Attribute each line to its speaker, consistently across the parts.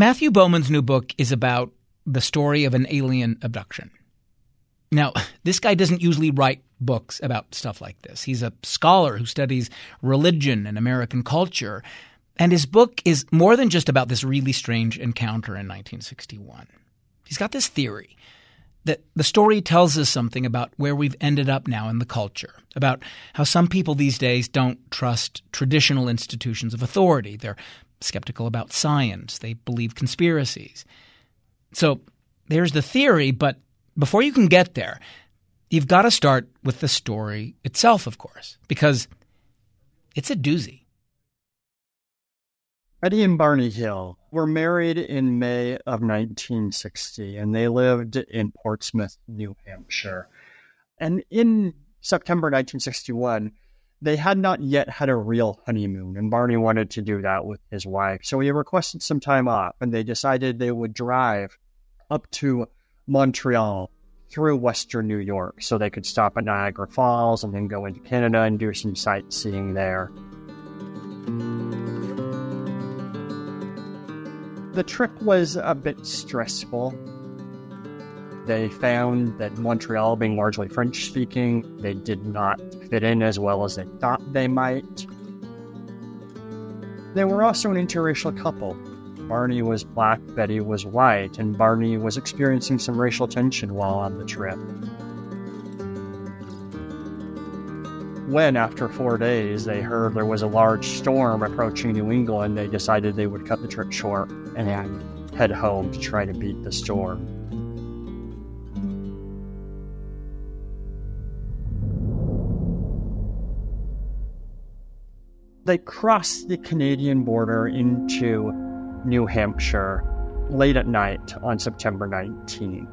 Speaker 1: Matthew Bowman's new book is about the story of an alien abduction. Now, this guy doesn't usually write books about stuff like this. He's a scholar who studies religion and American culture, and his book is more than just about this really strange encounter in 1961. He's got this theory that the story tells us something about where we've ended up now in the culture, about how some people these days don't trust traditional institutions of authority. They're skeptical about science, they believe conspiracies. So there's the theory, but before you can get there, you've got to start with the story itself, of course, because it's a doozy.
Speaker 2: Betty and Barney Hill were married in May of 1960, and they lived in Portsmouth, New Hampshire. And in September 1961, they had not yet had a real honeymoon, and Barney wanted to do that with his wife. So he requested some time off, and they decided they would drive up to Montreal through Western New York so they could stop at Niagara Falls and then go into Canada and do some sightseeing there. The trip was a bit stressful. They found that Montreal, being largely French speaking, they did not fit in as well as they thought they might. They were also an interracial couple. Barney was black, Betty was white, and Barney was experiencing some racial tension while on the trip. When, after four days, they heard there was a large storm approaching New England, they decided they would cut the trip short and head home to try to beat the storm. They crossed the Canadian border into New Hampshire late at night on September 19.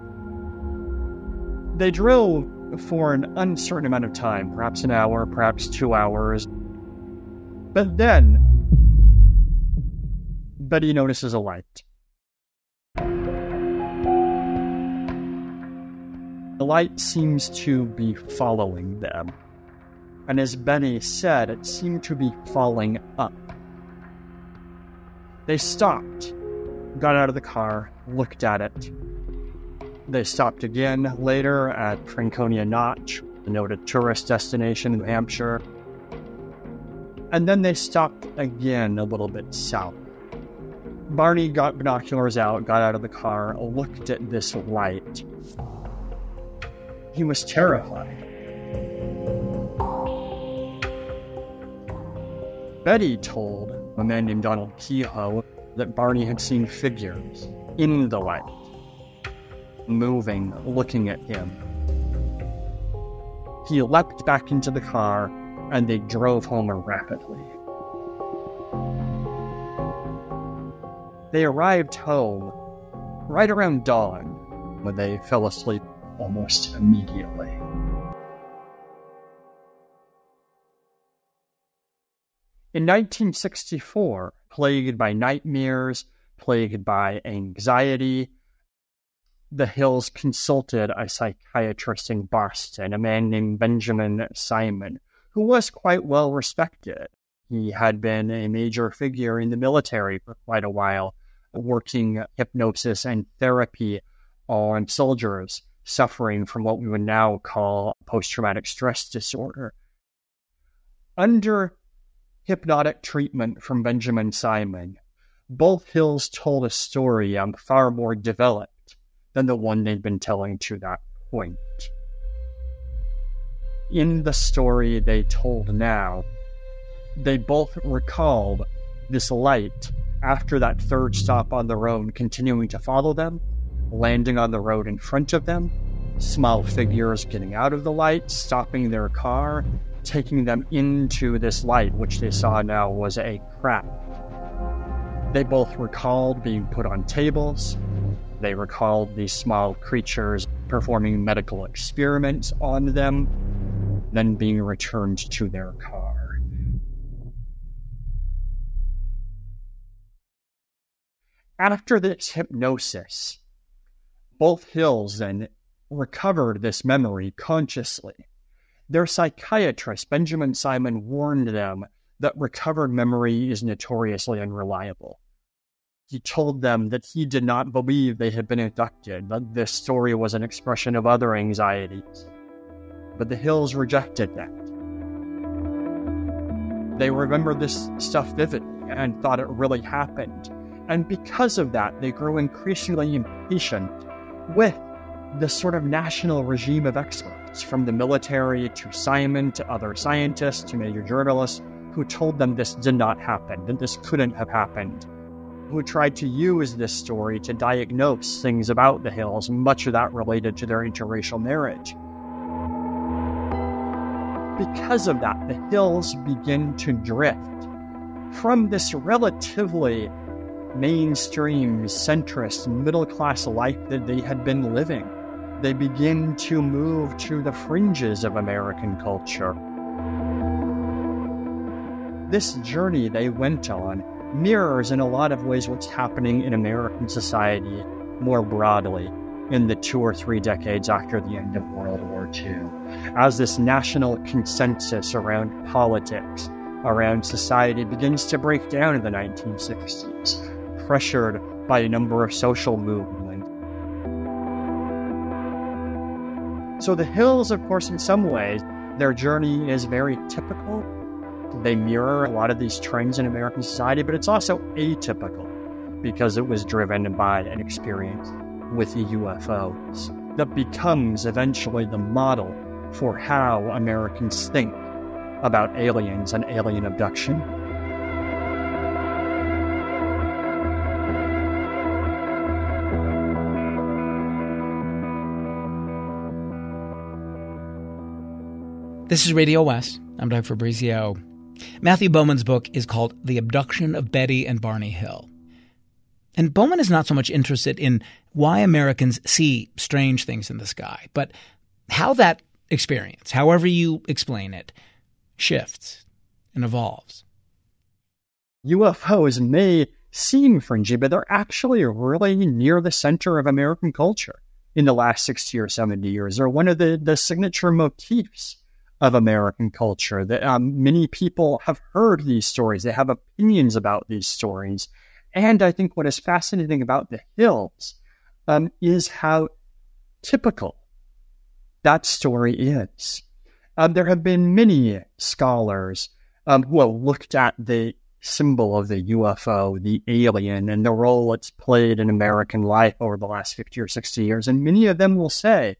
Speaker 2: They drove for an uncertain amount of time, perhaps an hour, perhaps two hours. But then, Betty notices a light. The light seems to be following them. And as Benny said, it seemed to be falling up. They stopped, got out of the car, looked at it. They stopped again later at Franconia Notch, a noted tourist destination in New Hampshire. And then they stopped again a little bit south. Barney got binoculars out, got out of the car, looked at this light. He was terrified. Betty told a man named Donald Keyhoe that Barney had seen figures in the light, moving, looking at him. He leapt back into the car and they drove home rapidly. They arrived home right around dawn when they fell asleep almost immediately. In 1964, plagued by nightmares, plagued by anxiety, the Hills consulted a psychiatrist in Boston, a man named Benjamin Simon, who was quite well respected. He had been a major figure in the military for quite a while, working hypnosis and therapy on soldiers suffering from what we would now call post traumatic stress disorder. Under hypnotic treatment from Benjamin Simon, both Hills told a story um, far more developed than the one they'd been telling to that point. In the story they told now, they both recalled this light after that third stop on the road continuing to follow them, landing on the road in front of them, small figures getting out of the light, stopping their car, taking them into this light, which they saw now was a craft. They both recalled being put on tables. They recalled these small creatures performing medical experiments on them, then being returned to their car. After this hypnosis, both Hills then recovered this memory consciously their psychiatrist, Benjamin Simon, warned them that recovered memory is notoriously unreliable. He told them that he did not believe they had been abducted, that this story was an expression of other anxieties. But the Hills rejected that. They remembered this stuff vividly and thought it really happened. And because of that, they grew increasingly impatient with the sort of national regime of experts, from the military to Simon to other scientists to major journalists, who told them this did not happen, that this couldn't have happened, who tried to use this story to diagnose things about the Hills, much of that related to their interracial marriage. Because of that, the Hills begin to drift from this relatively mainstream, centrist, middle class life that they had been living. They begin to move to the fringes of American culture. This journey they went on mirrors in a lot of ways what's happening in American society more broadly in the two or three decades after the end of World War II, as this national consensus around politics, around society begins to break down in the 1960s pressured by a number of social movements. So the Hills, of course, in some ways, their journey is very typical. They mirror a lot of these trends in American society, but it's also atypical because it was driven by an experience with the UFOs that becomes eventually the model for how Americans think about aliens and alien abduction.
Speaker 1: This is Radio West. I'm Doug Fabrizio. Matthew Bowman's book is called The Abduction of Betty and Barney Hill. And Bowman is not so much interested in why Americans see strange things in the sky, but how that experience, however you explain it, shifts and evolves.
Speaker 2: UFOs may seem fringy, but they're actually really near the center of American culture in the last 60 or 70 years. They're one of the, the signature motifs of American culture. That um, many people have heard these stories, they have opinions about these stories, and I think what is fascinating about the Hills um, is how typical that story is. Um, there have been many scholars um, who have looked at the symbol of the UFO, the alien, and the role it's played in American life over the last 50 or 60 years. And many of them will say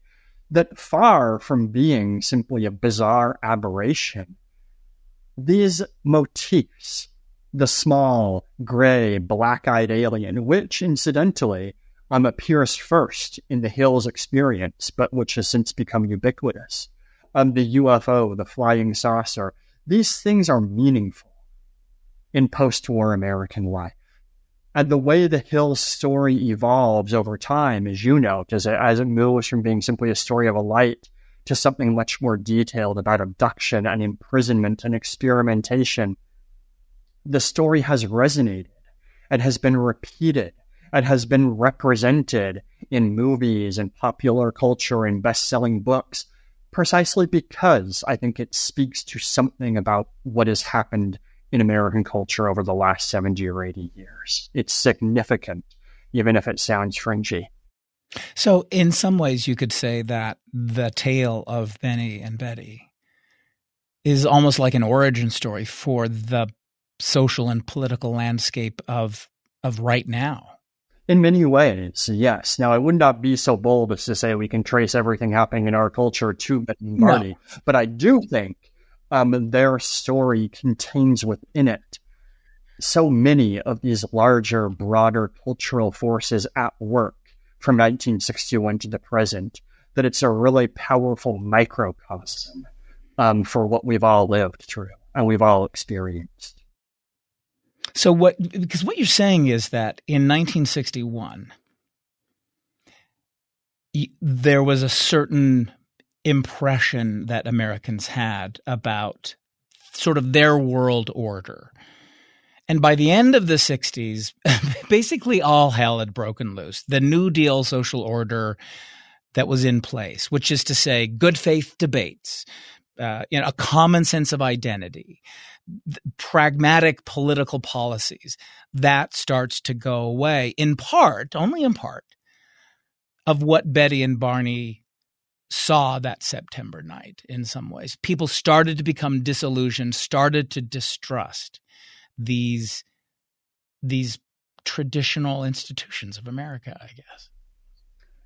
Speaker 2: that far from being simply a bizarre aberration, these motifs, the small, gray, black eyed alien, which incidentally um, appears first in the Hills experience, but which has since become ubiquitous, um, the UFO, the flying saucer, these things are meaningful in post war American life. And the way the Hill story evolves over time, as you it, as it moves from being simply a story of a light to something much more detailed about abduction and imprisonment and experimentation, the story has resonated and has been repeated and has been represented in movies and popular culture and best selling books precisely because I think it speaks to something about what has happened in American culture over the last 70 or 80 years. It's significant, even if it sounds fringy.
Speaker 1: So, in some ways, you could say that the tale of Benny and Betty is almost like an origin story for the social and political landscape of of right now.
Speaker 2: In many ways, yes. Now, I would not be so bold as to say we can trace everything happening in our culture to Betty and Barney, no. but I do think um, their story contains within it so many of these larger, broader cultural forces at work from 1961 to the present that it's a really powerful microcosm um, for what we've all lived through and we've all experienced.
Speaker 1: So what? Because what you're saying is that in 1961, there was a certain impression that Americans had about sort of their world order. And by the end of the 60s, basically all hell had broken loose. The New Deal social order that was in place, which is to say, good faith debates, uh, you know, a common sense of identity, pragmatic political policies, that starts to go away in part, only in part, of what Betty and Barney saw that September night in some ways. People started to become disillusioned, started to distrust these these traditional institutions of America, I guess.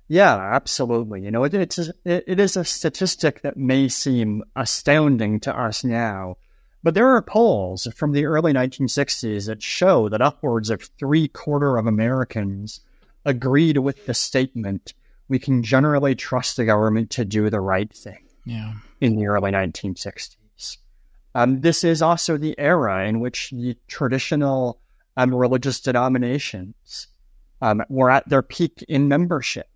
Speaker 2: Yeah, absolutely. You know, it, it's a, it is a statistic that may seem astounding to us now, but there are polls from the early 1960s that show that upwards of three quarter of Americans agreed with the statement we can generally trust the government to do the right thing.
Speaker 1: Yeah.
Speaker 2: In the early 1960s. Um, this is also the era in which the traditional um, religious denominations um, were at their peak in membership.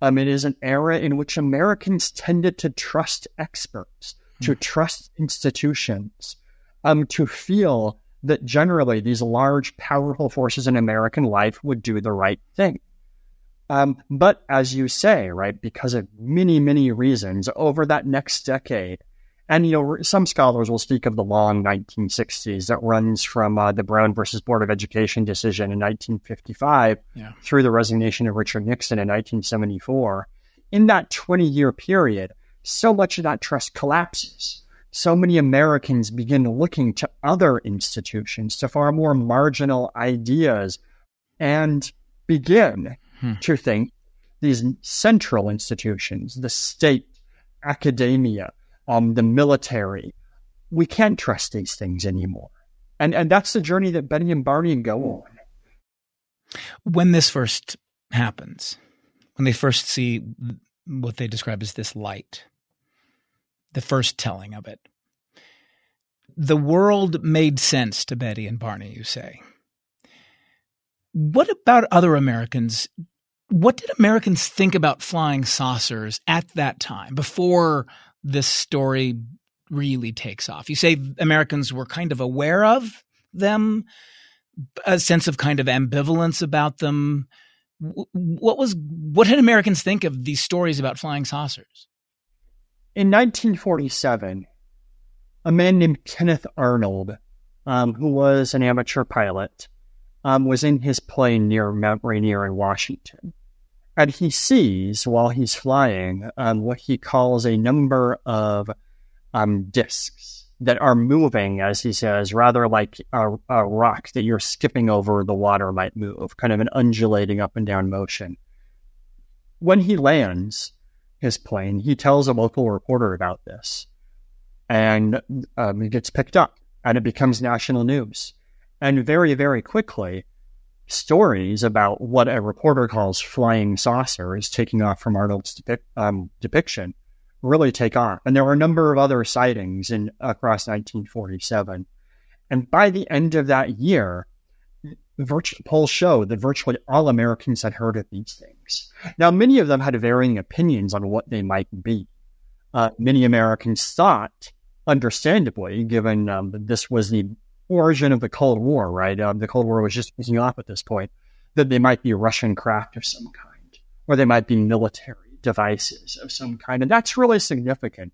Speaker 2: Um, it is an era in which Americans tended to trust experts, mm. to trust institutions, um, to feel that generally these large, powerful forces in American life would do the right thing. Um, but as you say, right, because of many, many reasons over that next decade, and you know, some scholars will speak of the long 1960s that runs from uh, the Brown versus Board of Education decision in 1955 yeah. through the resignation of Richard Nixon in 1974. In that 20 year period, so much of that trust collapses. So many Americans begin looking to other institutions, to far more marginal ideas, and begin hmm. to think these central institutions, the state, academia, um, the military, we can't trust these things anymore. And, and that's the journey that Betty and Barney go on.
Speaker 1: When this first happens, when they first see what they describe as this light, the first telling of it, the world made sense to Betty and Barney, you say. What about other Americans? What did Americans think about flying saucers at that time before this story really takes off? You say Americans were kind of aware of them, a sense of kind of ambivalence about them. What was what did Americans think of these stories about flying saucers?
Speaker 2: In 1947, a man named Kenneth Arnold, um, who was an amateur pilot, um, was in his plane near Mount Rainier in Washington. And he sees while he's flying um, what he calls a number of um, discs that are moving, as he says, rather like a, a, rock that you're skipping over the water might move, kind of an undulating up and down motion. When he lands his plane, he tells a local reporter about this, and um, it gets picked up, and it becomes national news. And very, very quickly, stories about what a reporter calls flying saucers taking off from Arnold's depic- um, depiction really take off. And there were a number of other sightings in across 1947. And by the end of that year, virtual polls show that virtually all Americans had heard of these things. Now, many of them had varying opinions on what they might be. Uh, many Americans thought, understandably, given um, this was the origin of the Cold War, right? Um, the Cold War was just easing off at this point, that they might be Russian craft of some kind, or they might be military devices of some kind. And that's really significant.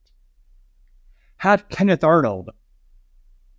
Speaker 2: Had Kenneth Arnold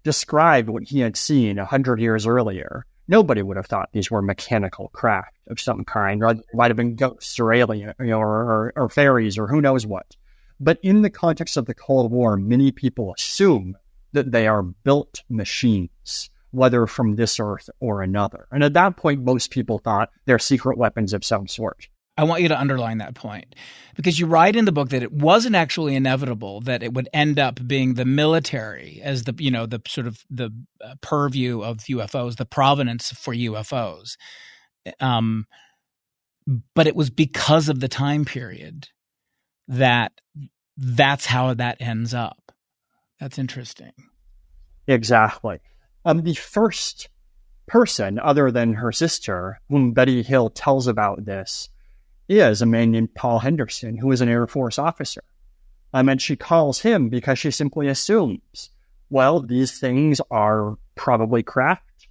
Speaker 2: described what he had seen a hundred years earlier, nobody would have thought these were mechanical craft of some kind, or might have been ghosts or alien, you know, or, or, or fairies or who knows what. But in the context of the Cold War, many people assume that they are built machines, whether from this earth or another. And at that point, most people thought they're secret weapons of some sort.
Speaker 1: I want you to underline that point because you write in the book that it wasn't actually inevitable that it would end up being the military as the you know the sort of the uh, purview of UFOs, the provenance for UFOs. Um, but it was because of the time period that that's how that ends up. That's interesting.
Speaker 2: Exactly. Um, the first person, other than her sister, whom Betty Hill tells about this, is a man named Paul Henderson, who is an Air Force officer. Um, and she calls him because she simply assumes, well, these things are probably craft.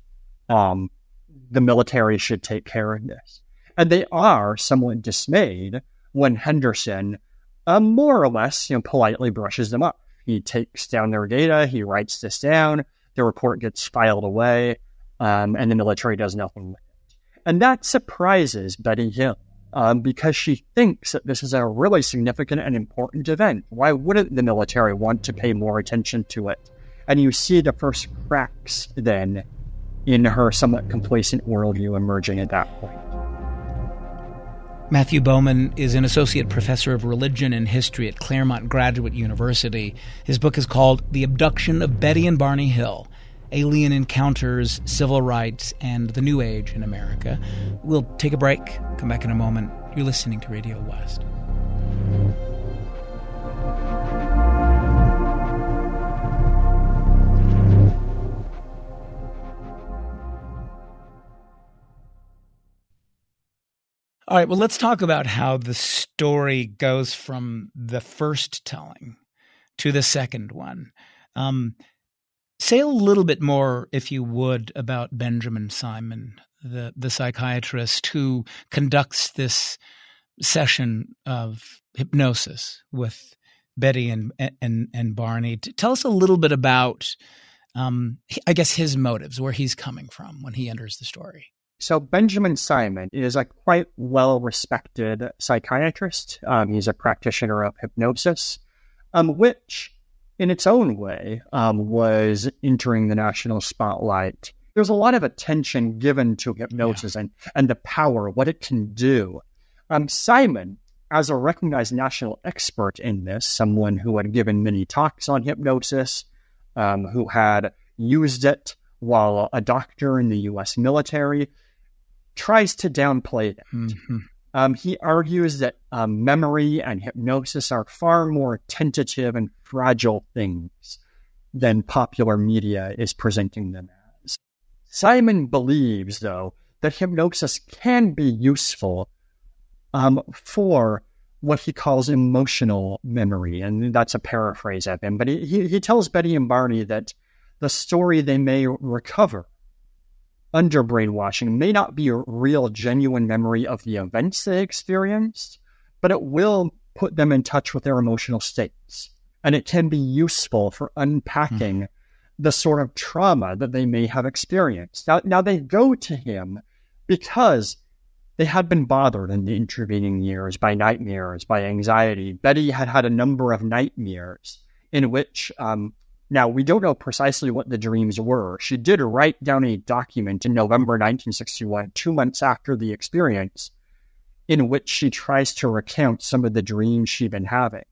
Speaker 2: Um, the military should take care of this. And they are somewhat dismayed when Henderson, uh, more or less, you know, politely brushes them off. He takes down their data, he writes this down, the report gets filed away, um, and the military does nothing with it. And that surprises Betty Hill um, because she thinks that this is a really significant and important event. Why wouldn't the military want to pay more attention to it? And you see the first cracks then in her somewhat complacent worldview emerging at that point.
Speaker 1: Matthew Bowman is an associate professor of religion and history at Claremont Graduate University. His book is called The Abduction of Betty and Barney Hill Alien Encounters, Civil Rights, and the New Age in America. We'll take a break, come back in a moment. You're listening to Radio West. All right, well, let's talk about how the story goes from the first telling to the second one. Um, Say a little bit more, if you would, about Benjamin Simon, the, the psychiatrist who conducts this session of hypnosis with Betty and and and Barney. Tell us a little bit about, um, I guess, his motives, where he's coming from when he enters the story.
Speaker 2: So Benjamin Simon is a quite well-respected psychiatrist. Um, he's a practitioner of hypnosis, um, which in its own way, um, was entering the national spotlight. There's a lot of attention given to hypnosis yeah. and, and the power, what it can do. Um, Simon, as a recognized national expert in this, someone who had given many talks on hypnosis, um, who had used it while a doctor in the U.S. military, tries to downplay it. Mm-hmm. Um, he argues that um, memory and hypnosis are far more tentative and fragile things than popular media is presenting them as. Simon believes, though, that hypnosis can be useful um, for what he calls emotional memory. And that's a paraphrase of him. But he, he tells Betty and Barney that the story they may recover under brainwashing may not be a real, genuine memory of the events they experienced, but it will put them in touch with their emotional states. And it can be useful for unpacking mm. the sort of trauma that they may have experienced. Now, now they go to him because they had been bothered in the intervening years by nightmares, by anxiety. Betty had had a number of nightmares in which um, now, we don't know precisely what the dreams were. She did write down a document in November 1961, two months after the experience, in which she tries to recount some of the dreams she'd been having.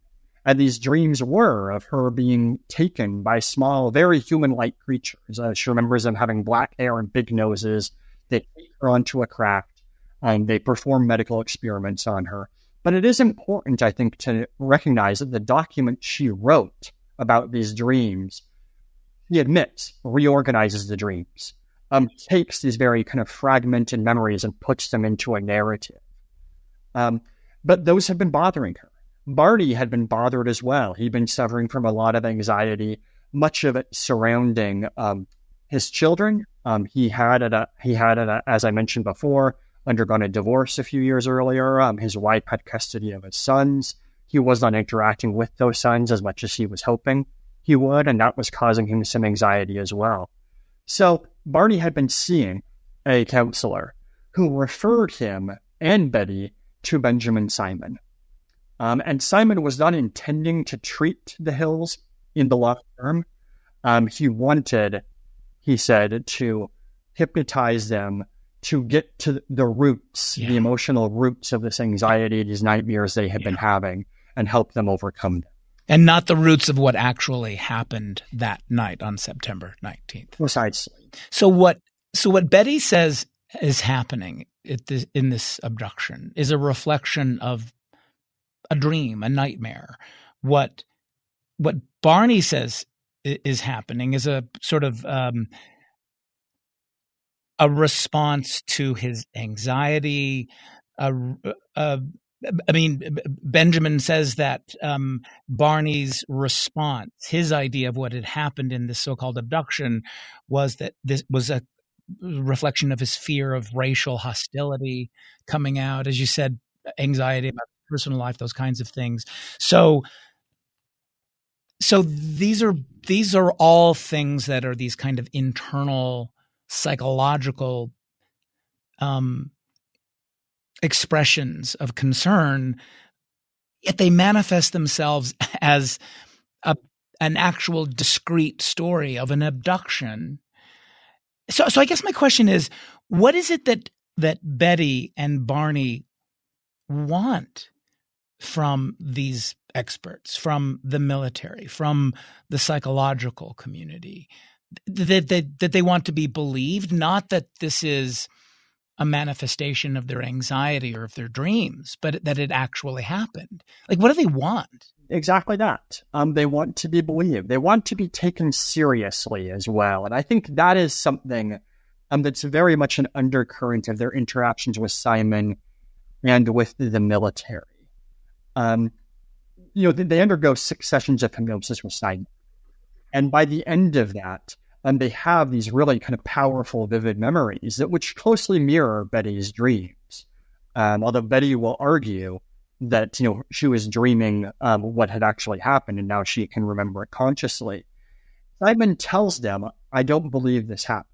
Speaker 2: And these dreams were of her being taken by small, very human like creatures. Uh, she remembers them having black hair and big noses. They take her onto a craft and they perform medical experiments on her. But it is important, I think, to recognize that the document she wrote about these dreams, he admits, reorganizes the dreams, um, takes these very kind of fragmented memories and puts them into a narrative. Um, but those have been bothering her. Barney had been bothered as well. He'd been suffering from a lot of anxiety, much of it surrounding um, his children. Um, he had, a, he had, a, as I mentioned before, undergone a divorce a few years earlier. Um, his wife had custody of his sons he was not interacting with those sons as much as he was hoping he would, and that was causing him some anxiety as well. So Barney had been seeing a counselor who referred him and Betty to Benjamin Simon. Um, and Simon was not intending to treat the Hills in the long term. Um, he wanted, he said, to hypnotize them to get to the roots, yeah. the emotional roots of this anxiety, these nightmares they had yeah. been having and help them overcome them.
Speaker 1: And not the roots of what actually happened that night on September 19th.
Speaker 2: Precisely.
Speaker 1: So what so what Betty says is happening this, in this abduction is a reflection of a dream, a nightmare. What what Barney says is happening is a sort of um, a response to his anxiety, a, a, I mean, Benjamin says that um, Barney's response, his idea of what had happened in this so-called abduction, was that this was a reflection of his fear of racial hostility coming out, as you said, anxiety about personal life, those kinds of things. So, so these are these are all things that are these kind of internal psychological um, expressions of concern, yet they manifest themselves as a, an actual discrete story of an abduction. So, so I guess my question is, what is it that that Betty and Barney want from these experts, from the military, from the psychological community, that, that, that they want to be believed, not that this is a manifestation of their anxiety or of their dreams, but that it actually happened. Like, what do they want?
Speaker 2: Exactly that. Um, they want to be believed. They want to be taken seriously as well. And I think that is something um, that's very much an undercurrent of their interactions with Simon and with the military. Um, you know, they undergo six sessions of hypnosis with Simon. And by the end of that, um, they have these really kind of powerful, vivid memories that which closely mirror Betty's dreams. Um, although Betty will argue that you know she was dreaming um, what had actually happened, and now she can remember it consciously. Simon tells them, "I don't believe this happened.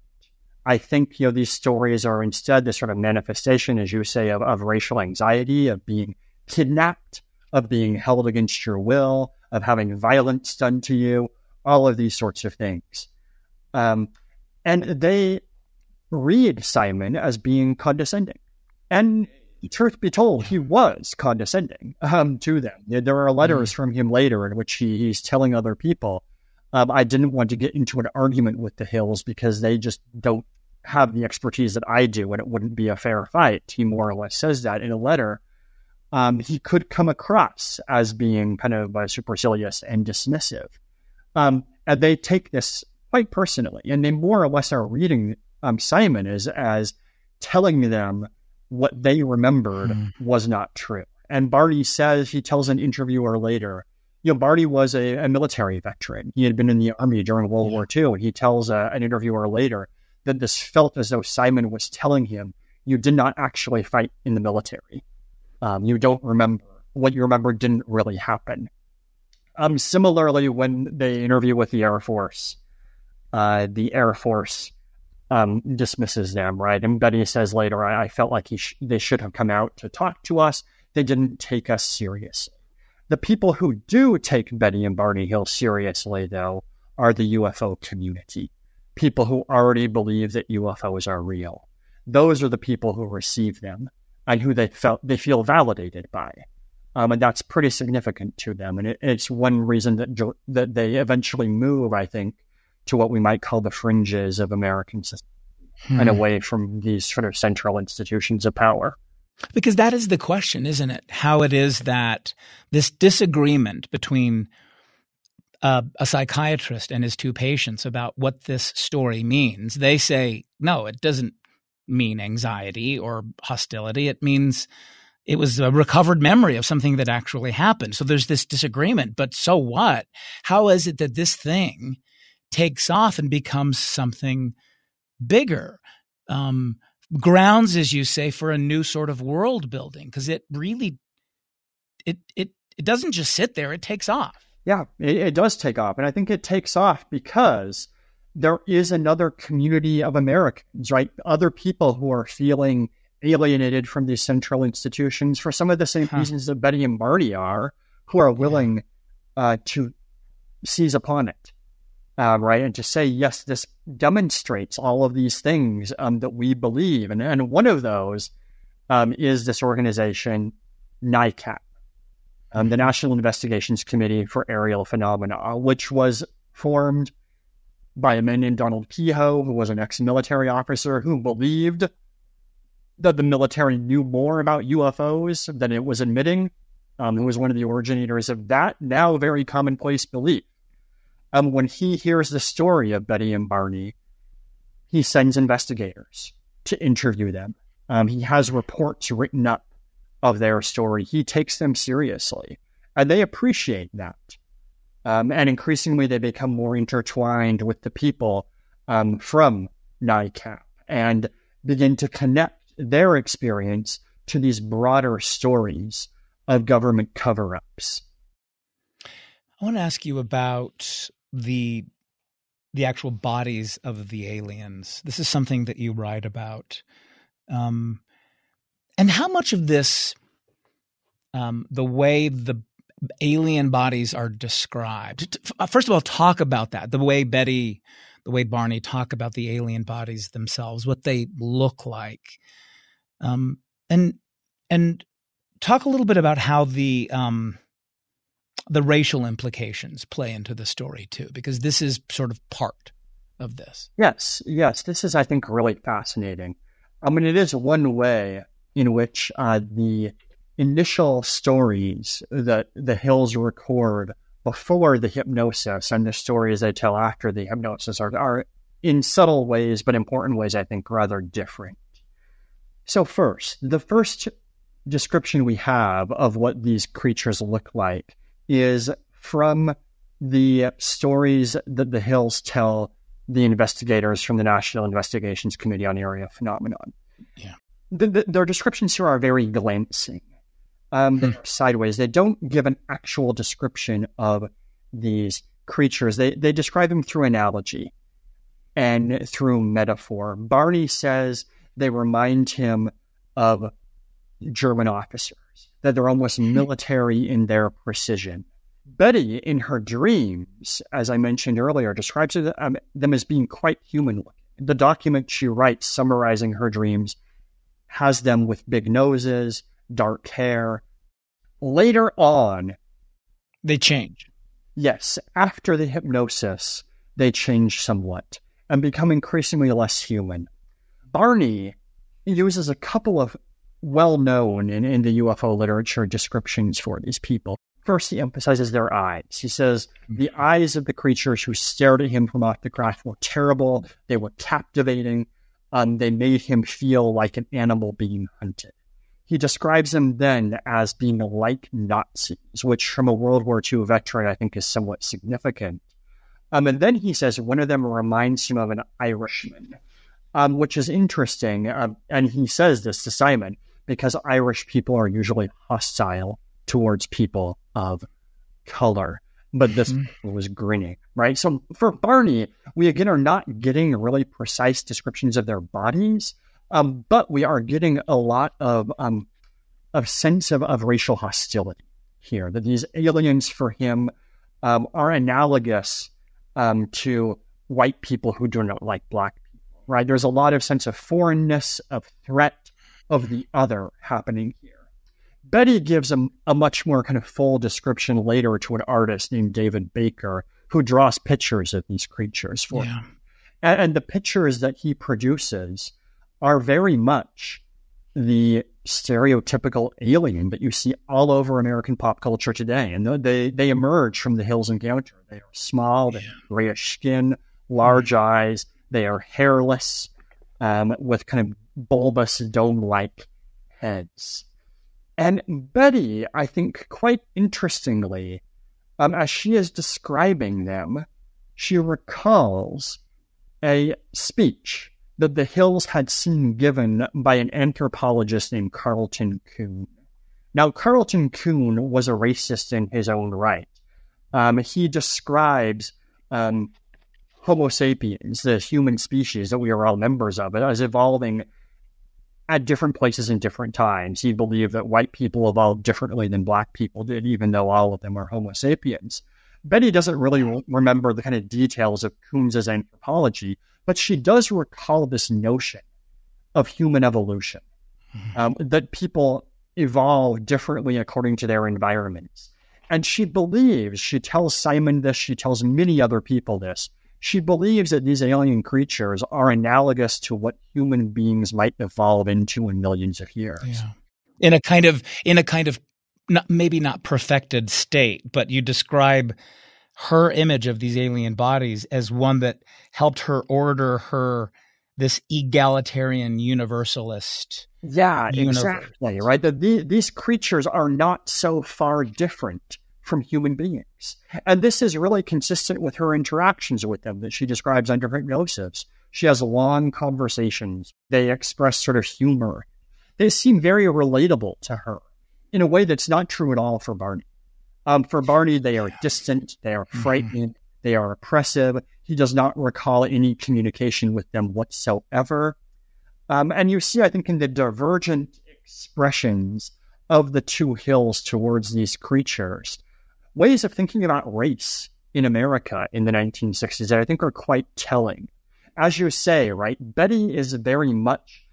Speaker 2: I think you know these stories are instead this sort of manifestation, as you say, of, of racial anxiety, of being kidnapped, of being held against your will, of having violence done to you, all of these sorts of things. Um, and they read Simon as being condescending. And truth be told, he was condescending um, to them. There are letters mm. from him later in which he, he's telling other people, um, I didn't want to get into an argument with the Hills because they just don't have the expertise that I do and it wouldn't be a fair fight. He more or less says that in a letter um, he could come across as being kind of uh, supercilious and dismissive. Um, and they take this quite personally, and they more or less are reading um, Simon as as telling them what they remembered mm. was not true. And Barney says he tells an interviewer later, you know, Barney was a, a military veteran. He had been in the army during World yeah. War II, and he tells uh, an interviewer later that this felt as though Simon was telling him, "You did not actually fight in the military." um, you don't remember what you remember didn't really happen. Um, similarly, when they interview with the Air Force, uh, the Air Force um, dismisses them, right? And Betty says later, I, I felt like sh- they should have come out to talk to us. They didn't take us seriously. The people who do take Betty and Barney Hill seriously, though, are the UFO community. People who already believe that UFOs are real. Those are the people who receive them and who they felt they feel validated by. Um, and that's pretty significant to them. And it, it's one reason that that they eventually move, I think, to what we might call the fringes of American society hmm. and away from these sort of central institutions of power.
Speaker 1: Because that is the question, isn't it? How it is that this disagreement between uh, a psychiatrist and his two patients about what this story means, they say, no, it doesn't mean anxiety or hostility. It means it was a recovered memory of something that actually happened. So there's this disagreement, but so what? How is it that this thing takes off and becomes something bigger? Um, grounds, as you say, for a new sort of world building because it really it it it doesn't just sit there; it takes off.
Speaker 2: Yeah, it, it does take off, and I think it takes off because there is another community of Americans, right? Other people who are feeling alienated from these central institutions for some of the same huh. reasons that Betty and Marty are, who are willing uh, to seize upon it, uh, right? And to say, yes, this demonstrates all of these things um, that we believe. And, and one of those um, is this organization, NICAP, um, the. National Investigations Committee for Aerial Phenomena, which was formed by a man named Donald Keyhoe, who was an ex military officer who believed that the military knew more about UFOs than it was admitting, um, who was one of the originators of that now very commonplace belief. Um, when he hears the story of Betty and Barney, he sends investigators to interview them. Um, he has reports written up of their story. He takes them seriously, and they appreciate that. Um, and increasingly, they become more intertwined with the people um, from NICAP and begin to connect their experience to these broader stories of government cover ups.
Speaker 1: I want to ask you about the the actual bodies of the aliens. This is something that you write about, um, and how much of this, um, the way the alien bodies are described. First of all, talk about that. The way Betty, the way Barney talk about the alien bodies themselves, what they look like, um, and and talk a little bit about how the um, the racial implications play into the story too, because this is sort of part of this.
Speaker 2: Yes, yes, this is I think really fascinating. I mean, it is one way in which uh, the initial stories that the Hills record before the hypnosis and the stories they tell after the hypnosis are, are in subtle ways, but important ways, I think, rather different. So, first, the first description we have of what these creatures look like is from the stories that the Hills tell the investigators from the National Investigations Committee on Aerial Phenomenon.
Speaker 1: Yeah.
Speaker 2: The, the, their descriptions here are very glancing. Um, hmm. sideways. They don't give an actual description of these creatures. They they describe them through analogy and through metaphor. Barney says they remind him of German officers, that they're almost military in their precision. Betty, in her dreams, as I mentioned earlier, describes um, them as being quite human The document she writes summarizing her dreams has them with big noses, dark hair. Later on,
Speaker 1: they change.
Speaker 2: Yes, after the hypnosis, they change somewhat and become increasingly less human. Barney uses a couple of well known in, in the UFO literature descriptions for these people. First, he emphasizes their eyes. He says the mm-hmm. eyes of the creatures who stared at him from off the craft were terrible. They were captivating. Um, they made him feel like an animal being hunted. He describes them then as being like Nazis, which from a World War II veteran I think is somewhat significant. Um, and then he says one of them reminds him of an Irishman, um, which is interesting. Um, and he says this to Simon because Irish people are usually hostile towards people of color. But this mm-hmm. was grinning, right? So for Barney, we again are not getting really precise descriptions of their bodies, um, but we are getting a lot of um, of sense of, of racial hostility here. That these aliens for him um, are analogous um, to white people who do not like black people. Right? There's a lot of sense of foreignness, of threat, of the other happening here. Betty gives a, a much more kind of full description later to an artist named David Baker who draws pictures of these creatures for yeah. him. And, and the pictures that he produces are very much the stereotypical alien that you see all over American pop culture today. And they, they emerge from the Hills Encounter. They are small, they have grayish skin, large mm-hmm. eyes, they are hairless, um, with kind of bulbous dome like heads. And Betty, I think, quite interestingly, um, as she is describing them, she recalls a speech that the Hills had seen given by an anthropologist named Carlton Coon. Now, Carlton Coon was a racist in his own right. Um, he describes um, Homo sapiens, the human species that we are all members of, as evolving at different places in different times. He believed that white people evolved differently than black people did, even though all of them are Homo sapiens. Betty doesn't really remember the kind of details of Coons's anthropology, but she does recall this notion of human evolution, mm-hmm. um, that people evolve differently according to their environments. And she believes, she tells Simon this, she tells many other people this. She believes that these alien creatures are analogous to what human beings might evolve into in millions of years. Yeah.
Speaker 1: In a kind of, in a kind of, not, maybe not perfected state, but you describe her image of these alien bodies as one that helped her order her this egalitarian universalist.
Speaker 2: Yeah, universe. exactly. Right. The, the, these creatures are not so far different from human beings. And this is really consistent with her interactions with them that she describes under hypnosis. She has long conversations. They express sort of humor. They seem very relatable to her in a way that's not true at all for Barney. Um, for Barney, they are distant, they are
Speaker 1: Mm-hmm.
Speaker 2: frightening, they are oppressive. He does not recall any communication with them whatsoever. Um, and you see, I think, in the divergent expressions of the two hills towards these creatures, ways of thinking about race in America in the 1960s that I think are quite telling. As you say, right, Betty is very much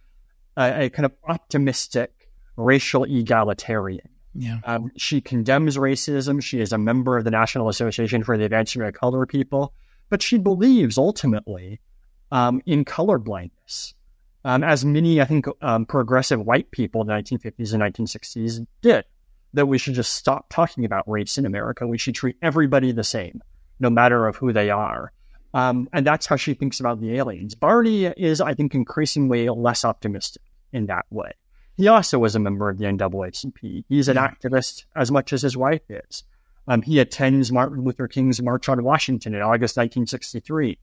Speaker 2: a, a kind of optimistic racial egalitarian.
Speaker 1: Yeah.
Speaker 2: Um, she condemns racism. She is a member of the National Association for the Advancement of Color People, but she believes ultimately um, in colorblindness, um, as many, I think, um, progressive white people in the 1950s and 1960s did. That we should just stop talking about race in America. We should treat everybody the same, no matter of who they are. Um, and that's how she thinks about the aliens. Barney is, I think, increasingly less optimistic in that way. He also was a member of the NAACP. He's an activist as much as his wife is. Um, he attends Martin Luther King's March on Washington in August 1963.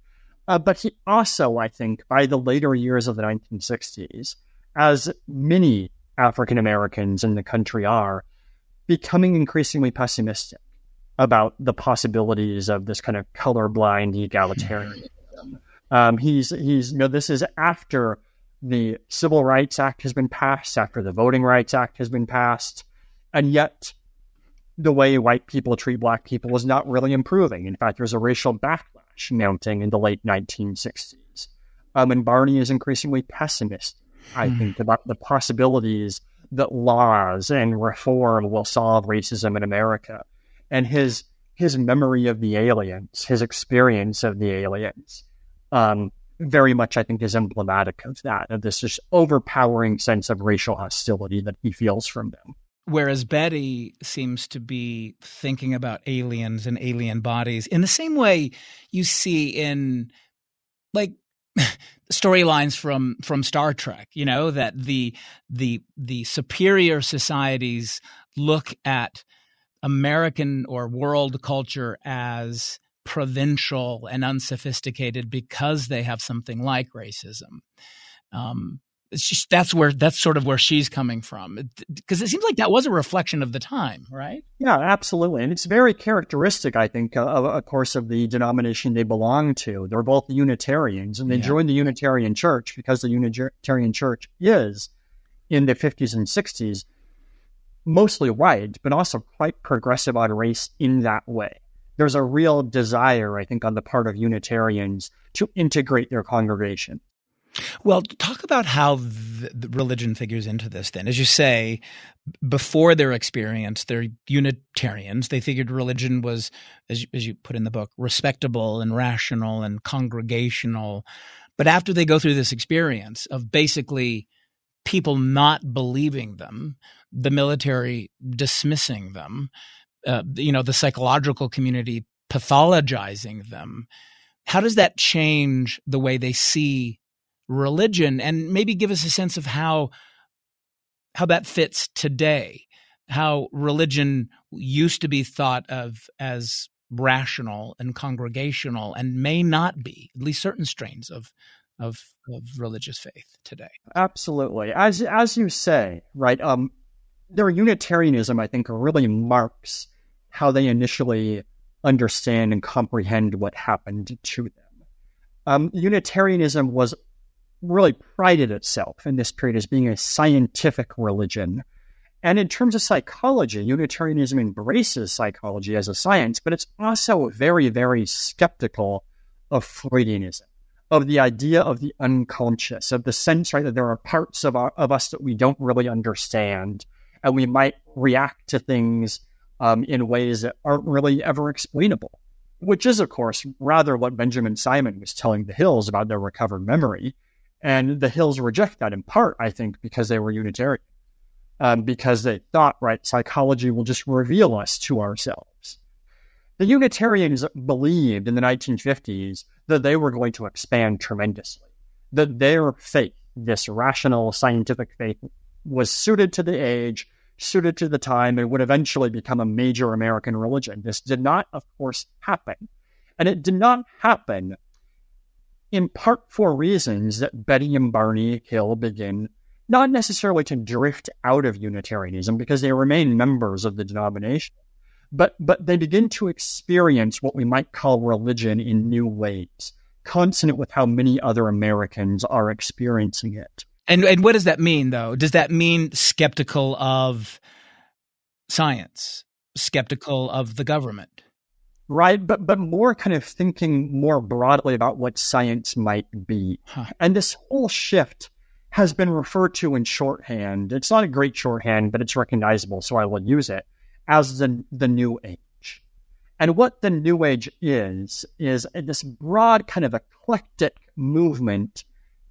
Speaker 2: Uh, but he also, I think, by the later years of the 1960s, as many African Americans in the country are, becoming increasingly pessimistic about the possibilities of this kind of colorblind egalitarianism. Um, he's he's you know this is after the Civil Rights Act has been passed, after the Voting Rights Act has been passed, and yet the way white people treat black people is not really improving. In fact, there's a racial backlash mounting in the late 1960s. Um, and Barney is increasingly pessimistic, I
Speaker 1: Hmm.
Speaker 2: think, about the possibilities that laws and reform will solve racism in America. And his his memory of the aliens, his experience of the aliens, um, very much, I think, is emblematic of that, of this just overpowering sense of racial hostility that he feels from them.
Speaker 1: Whereas Betty seems to be thinking about aliens and alien bodies in the same way you see in like storylines from from Star Trek, you know, that the the the superior societies look at American or world culture as provincial and unsophisticated because they have something like racism. Um, just, that's where that's sort of where she's coming from because it seems like that was a reflection of the time, right?
Speaker 2: Yeah, absolutely, and it's very characteristic, I think, uh, of, of course, of the denomination they belong to. They're both Unitarians, and they
Speaker 1: Yeah.
Speaker 2: joined the Unitarian Church because the Unitarian Church is in the 50s and 60s mostly white, but also quite progressive on race in that way. There's a real desire, I think, on the part of Unitarians to integrate their congregation.
Speaker 1: Well, talk about how religion figures into this. Then, as you say, before their experience, they're Unitarians. They figured religion was, as you, as you put in the book, respectable and rational and congregational. But after they go through this experience of basically people not believing them, the military dismissing them, uh, you know, the psychological community pathologizing them, how does that change the way they see religion and maybe give us a sense of how how that fits today how religion used to be thought of as rational and congregational and may not be at least certain strains of of, of religious faith today
Speaker 2: Absolutely. As as you say, right? Um, their Unitarianism, I think, really marks how they initially understand and comprehend what happened to them. Um, Unitarianism was really prided itself in this period as being a scientific religion. And in terms of psychology, Unitarianism embraces psychology as a science, but it's also very, very skeptical of Freudianism of the idea of the unconscious, of the sense, right, that there are parts of, our, of us that we don't really understand, and we might react to things um, in ways that aren't really ever explainable, which is, of course, rather what Benjamin Simon was telling the Hills about their recovered memory. And the Hills reject that in part, I think, because they were Unitarian, um, because they thought, right, psychology will just reveal us to ourselves. The Unitarians believed in the 1950s that they were going to expand tremendously, that their faith, this rational scientific faith, was suited to the age, suited to the time, and would eventually become a major American religion. This did not, of course, happen. And it did not happen in part for reasons that Betty and Barney Hill begin not necessarily to drift out of Unitarianism because they remain members of the denomination, but but they begin to experience what we might call religion in new ways, consonant with how many other Americans are experiencing it.
Speaker 1: And and what does that mean though? Does that mean skeptical of science, skeptical of the government?
Speaker 2: Right, but but more kind of thinking more broadly about what science might be. And this whole shift has been referred to in shorthand. It's not a great shorthand, but it's recognizable, so I will use it as the the new age. And what the new age is is this broad kind of eclectic movement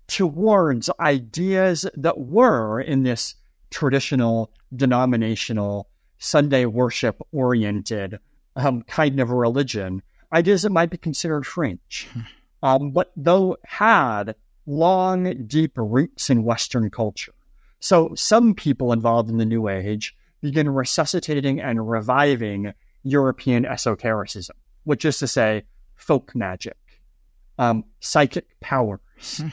Speaker 2: towards ideas that were in this traditional denominational Sunday worship oriented um, kind of a religion, ideas that might be considered fringe, hmm. um, but though had long, deep roots in Western culture. So some people involved in the New Age begin resuscitating and reviving European esotericism, which is to say, folk magic, um, psychic powers, hmm.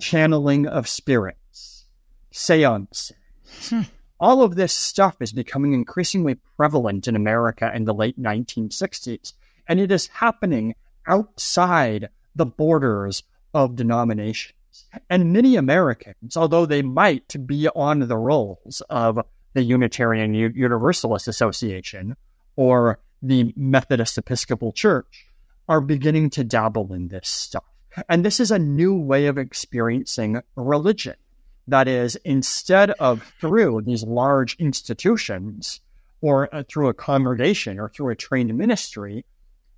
Speaker 2: channeling of spirits, seances. All of this stuff is becoming increasingly prevalent in America in the late 1960s, and it is happening outside the borders of denominations. And many Americans, although they might be on the rolls of the Unitarian Universalist Association or the Methodist Episcopal Church, are beginning to dabble in this stuff. And this is a new way of experiencing religion. That is, instead of through these large institutions or uh, through a congregation or through a trained ministry,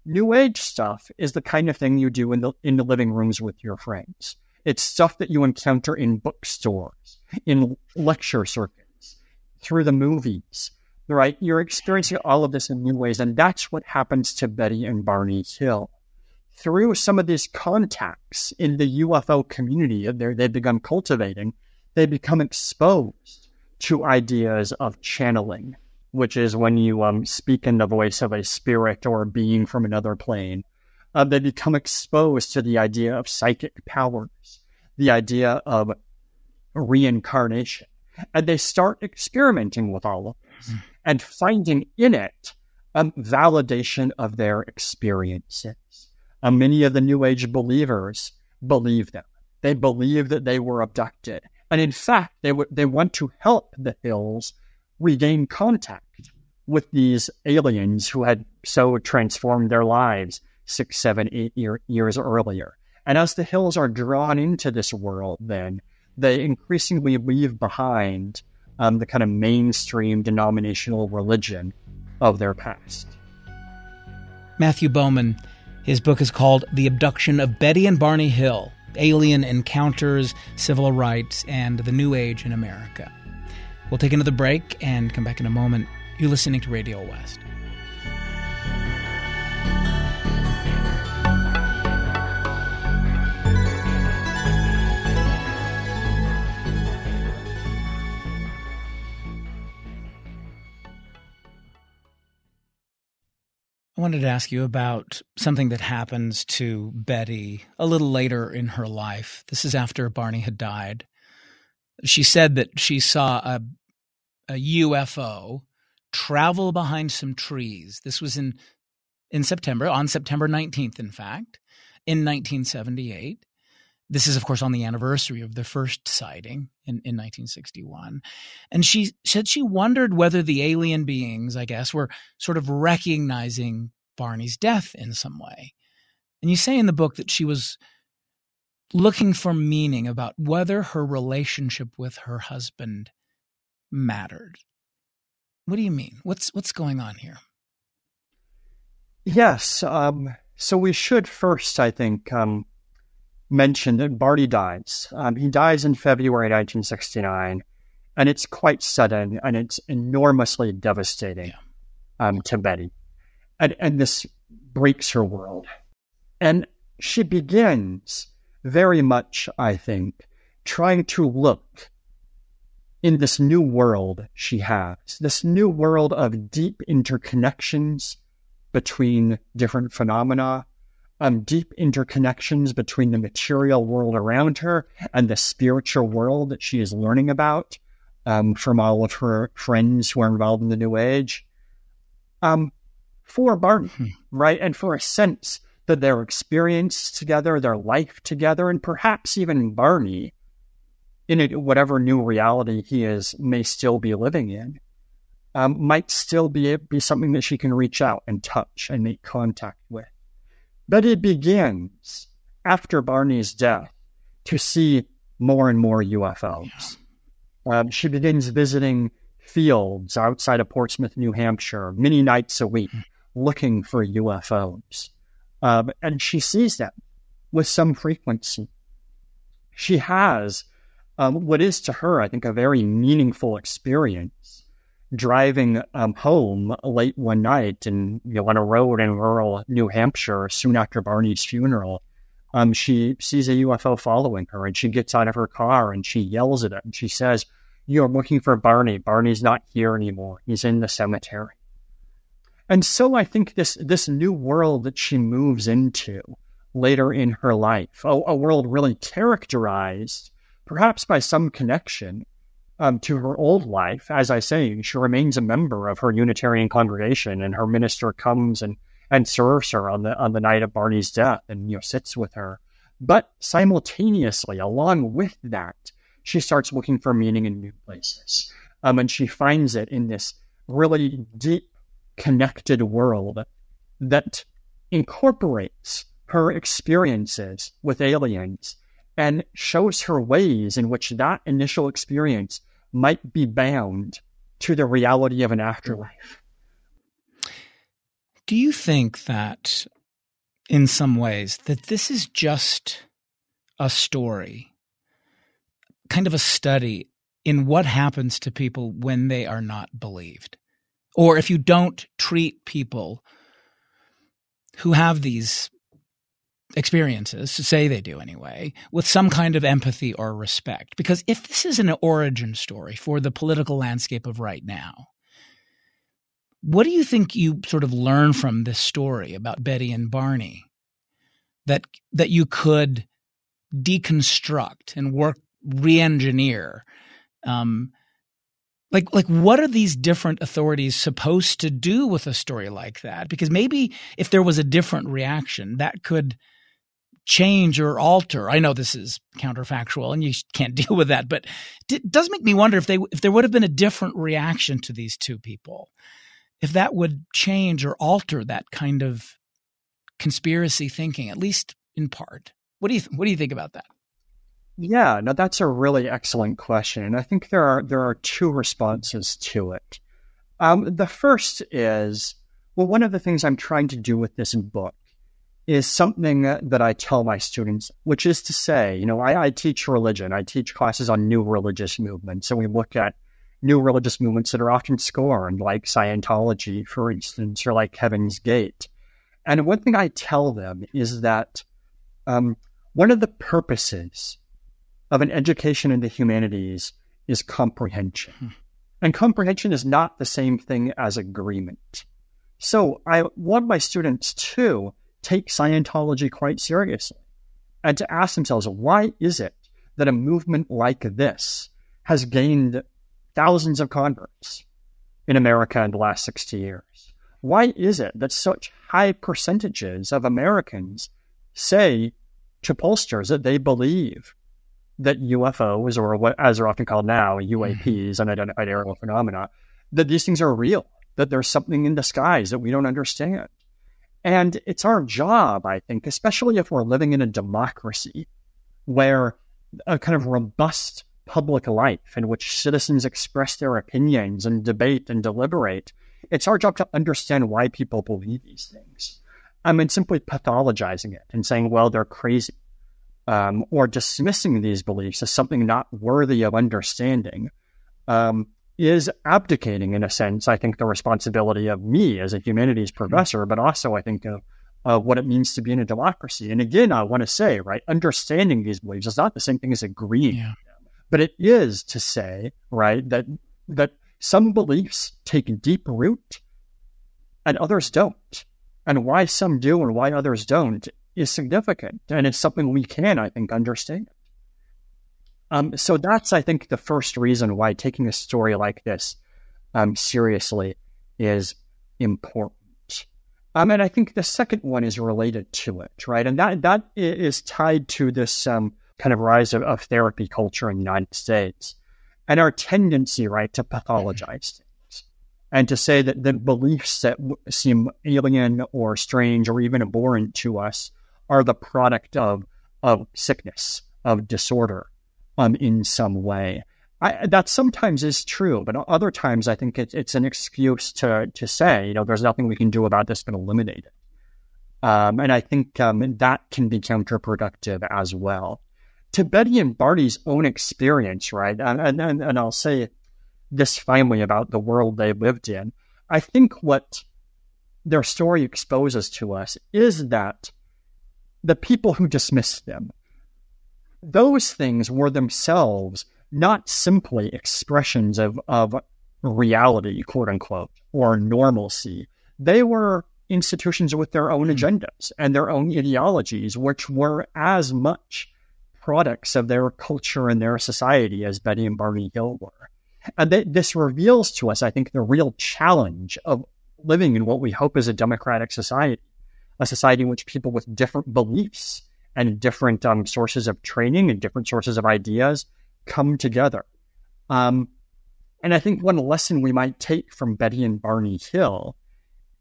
Speaker 2: New Age stuff is the kind of thing you do in the in the living rooms with your friends. It's stuff that you encounter in bookstores, in lecture circuits, through the movies, right? You're experiencing all of this in new ways, and that's what happens to Betty and Barney Hill. Through some of these contacts in the UFO community they've begun cultivating, they become exposed to ideas of channeling, which is when you um, speak in the voice of a spirit or a being from another plane. Uh, they become exposed to the idea of psychic powers, the idea of reincarnation. And they start experimenting with all of this and finding in it a validation of their experiences. Uh, many of the New Age believers believe them. They believe that they were abducted and in fact, they, w- they want to help the Hills regain contact with these aliens who had so transformed their lives six, seven, eight year, years earlier. And as the Hills are drawn into this world, then they increasingly leave behind um, the kind of mainstream denominational religion of their past.
Speaker 1: Matthew Bowman, his book is called The Abduction of Betty and Barney Hill alien encounters, civil rights, and the new age in America. We'll take another break and come back in a moment. You're listening to Radio West. I wanted to ask you about something that happens to Betty a little later in her life. This is after Barney had died. She said that she saw a, a UFO travel behind some trees. This was in in September, on September 19th, in fact, in 1978. This is, of course, on the anniversary of the first sighting in, in 1961. And she said she wondered whether the alien beings, I guess, were sort of recognizing Barney's death in some way. And you say in the book that she was looking for meaning about whether her relationship with her husband mattered. What do you mean? What's what's going on here?
Speaker 2: Yes. Um, so we should first, I think, um, mentioned that Barney dies. Um, he dies in February 1969, and it's quite sudden and it's enormously devastating yeah. um, to Betty. And, and this breaks her world. And she begins very much, I think, trying to look in this new world she has, this new world of deep interconnections between different phenomena um, deep interconnections between the material world around her and the spiritual world that she is learning about um, from all of her friends who are involved in the New Age. um, for Barney, hmm. right? And for a sense that their experience together, their life together, and perhaps even Barney, in a, whatever new reality he is, may still be living in, um, might still be, be something that she can reach out and touch and make contact with. But it begins after Barney's death to see more and more UFOs. Um, she begins visiting fields outside of Portsmouth, New Hampshire, many nights a week, looking for UFOs. Um, and she sees them with some frequency. She has um, what is to her, I think, a very meaningful experience driving um, home late one night and you know, on a road in rural New Hampshire soon after Barney's funeral. Um, she sees a UFO following her and she gets out of her car and she yells at it and she says, You're looking for Barney. Barney's not here anymore. He's in the cemetery. And so I think this, this new world that she moves into later in her life, a, a world really characterized perhaps by some connection um, to her old life. As I say, she remains a member of her Unitarian congregation, and her minister comes and, and serves her on the on the night of Barney's death, and you know sits with her. But simultaneously, along with that, she starts looking for meaning in new places, um, and she finds it in this really deep, connected world that incorporates her experiences with aliens and shows her ways in which that initial experience might be bound to the reality of an afterlife.
Speaker 1: Do you think that in some ways that this is just a story, kind of a study in what happens to people when they are not believed? Or if you don't treat people who have these experiences, say they do anyway, with some kind of empathy or respect. Because if this is an origin story for the political landscape of right now, what do you think you sort of learn from this story about Betty and Barney that that you could deconstruct and work re-engineer? Um, like like what are these different authorities supposed to do with a story like that? Because maybe if there was a different reaction, that could change or alter. I know this is counterfactual and you can't deal with that, but it does make me wonder if they if there would have been a different reaction to these two people, if that would change or alter that kind of conspiracy thinking, at least in part. What do you what do you think about that?
Speaker 2: Yeah, no, that's a really excellent question, and I think there are there are two responses to it. Um, the first is well, one of the things I'm trying to do with this book is something that I tell my students, which is to say, you know, I, I, teach religion. I teach classes on new religious movements. and we look at new religious movements that are often scorned, like Scientology, for instance, or like Heaven's Gate. And one thing I tell them is that um, one of the purposes of an education in the humanities is comprehension. Hmm. And comprehension is not the same thing as agreement. So I want my students to take Scientology quite seriously and to ask themselves, why is it that a movement like this has gained thousands of converts in America in the last 60 years? Why is it that such high percentages of Americans say to pollsters that they believe that UFOs, or what as they're often called now, UAPs, mm-hmm. unidentified aerial phenomena, that these things are real, that there's something in the skies that we don't understand. And it's our job, I think, especially if we're living in a democracy where a kind of robust public life in which citizens express their opinions and debate and deliberate, it's our job to understand why people believe these things. I mean, simply pathologizing it and saying, well, they're crazy, um, or dismissing these beliefs as something not worthy of understanding, um, is abdicating, in a sense, I think, the responsibility of me as a humanities hmm. professor, but also, I think, of, of what it means to be in a democracy. And again, I want to say, right, understanding these beliefs is not the same thing as agreeing, yeah. but it is to say, right, that that some beliefs take deep root and others don't. And why some do and why others don't is significant. And it's something we can, I think, understand. Um, so that's, I think, the first reason why taking a story like this um, seriously is important. Um, and I think the second one is related to it, right? And that that is tied to this um, kind of rise of, of therapy culture in the United States and our tendency, right, to pathologize things and to say that the beliefs that seem alien or strange or even abhorrent to us are the product of of sickness, of disorder, um, in some way. I, that sometimes is true, but other times I think it, it's an excuse to to say, you know, there's nothing we can do about this but eliminate it. Um, and I think um, that can be counterproductive as well. To Betty and Barney's own experience, right? And, and, and I'll say this finally about the world they lived in. I think what their story exposes to us is that the people who dismissed them, those things were themselves not simply expressions of, of reality, quote unquote, or normalcy. They were institutions with their own hmm. agendas and their own ideologies, which were as much products of their culture and their society as Betty and Barney Hill were. And th- this reveals to us, I think, the real challenge of living in what we hope is a democratic society, a society in which people with different beliefs and different um, sources of training and different sources of ideas come together. Um, and I think one lesson we might take from Betty and Barney Hill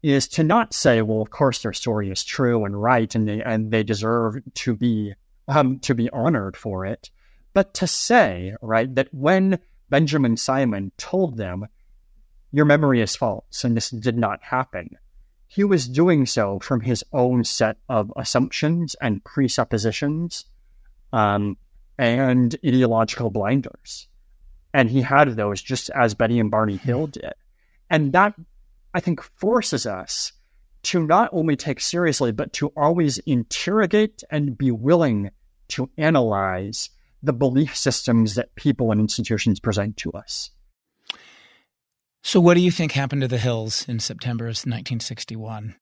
Speaker 2: is to not say, well, of course their story is true and right, and they and they deserve to be um, to be honored for it, but to say, right, that when Benjamin Simon told them, your memory is false and this did not happen, he was doing so from his own set of assumptions and presuppositions um, and ideological blinders. And he had those just as Betty and Barney Hill did. And that, I think, forces us to not only take seriously, but to always interrogate and be willing to analyze the belief systems that people and institutions present to us.
Speaker 1: So, what do you think happened to the Hills in September of 1961?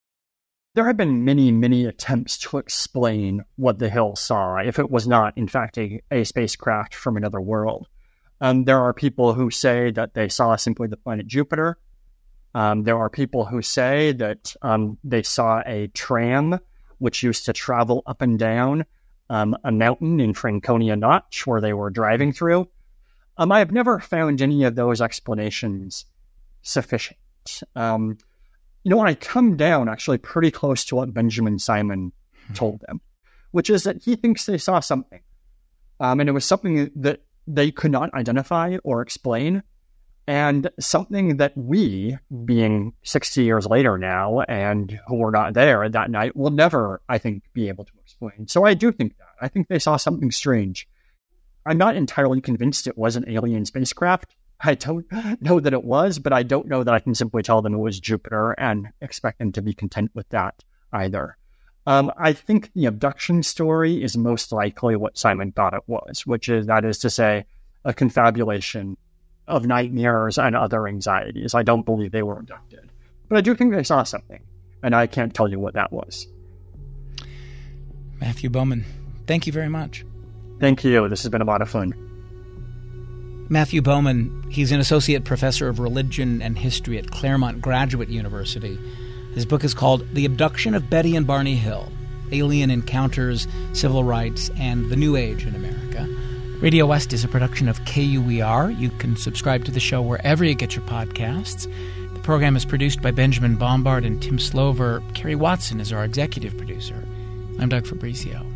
Speaker 2: There have been many, many attempts to explain what the Hills saw, if it was not, in fact, a, a spacecraft from another world. Um, there are people who say that they saw simply the planet Jupiter. Um, there are people who say that um, they saw a tram which used to travel up and down um, a mountain in Franconia Notch where they were driving through. Um, I have never found any of those explanations sufficient. Um, you know, when I come down actually pretty close to what Benjamin Simon hmm. told them, which is that he thinks they saw something. Um, and it was something that they could not identify or explain. And something that we, being 60 years later now and who were not there that night, will never, I think, be able to explain. So I do think that. I think they saw something strange. I'm not entirely convinced it was an alien spacecraft. I don't know that it was, but I don't know that I can simply tell them it was Jupiter and expect them to be content with that either. Um, I think the abduction story is most likely what Simon thought it was, which is that is to say, a confabulation of nightmares and other anxieties. I don't believe they were abducted, but I do think they saw something, and I can't tell you what that was.
Speaker 1: Matthew Bowman, thank you very much.
Speaker 2: Thank you. This has been a lot of fun.
Speaker 1: Matthew Bowman, he's an associate professor of religion and history at Claremont Graduate University. His book is called The Abduction of Betty and Barney Hill Alien Encounters, Civil Rights, and the New Age in America. Radio West is a production of KUER. You can subscribe to the show wherever you get your podcasts. The program is produced by Benjamin Bombard and Tim Slover. Kerry Watson is our executive producer. I'm Doug Fabrizio.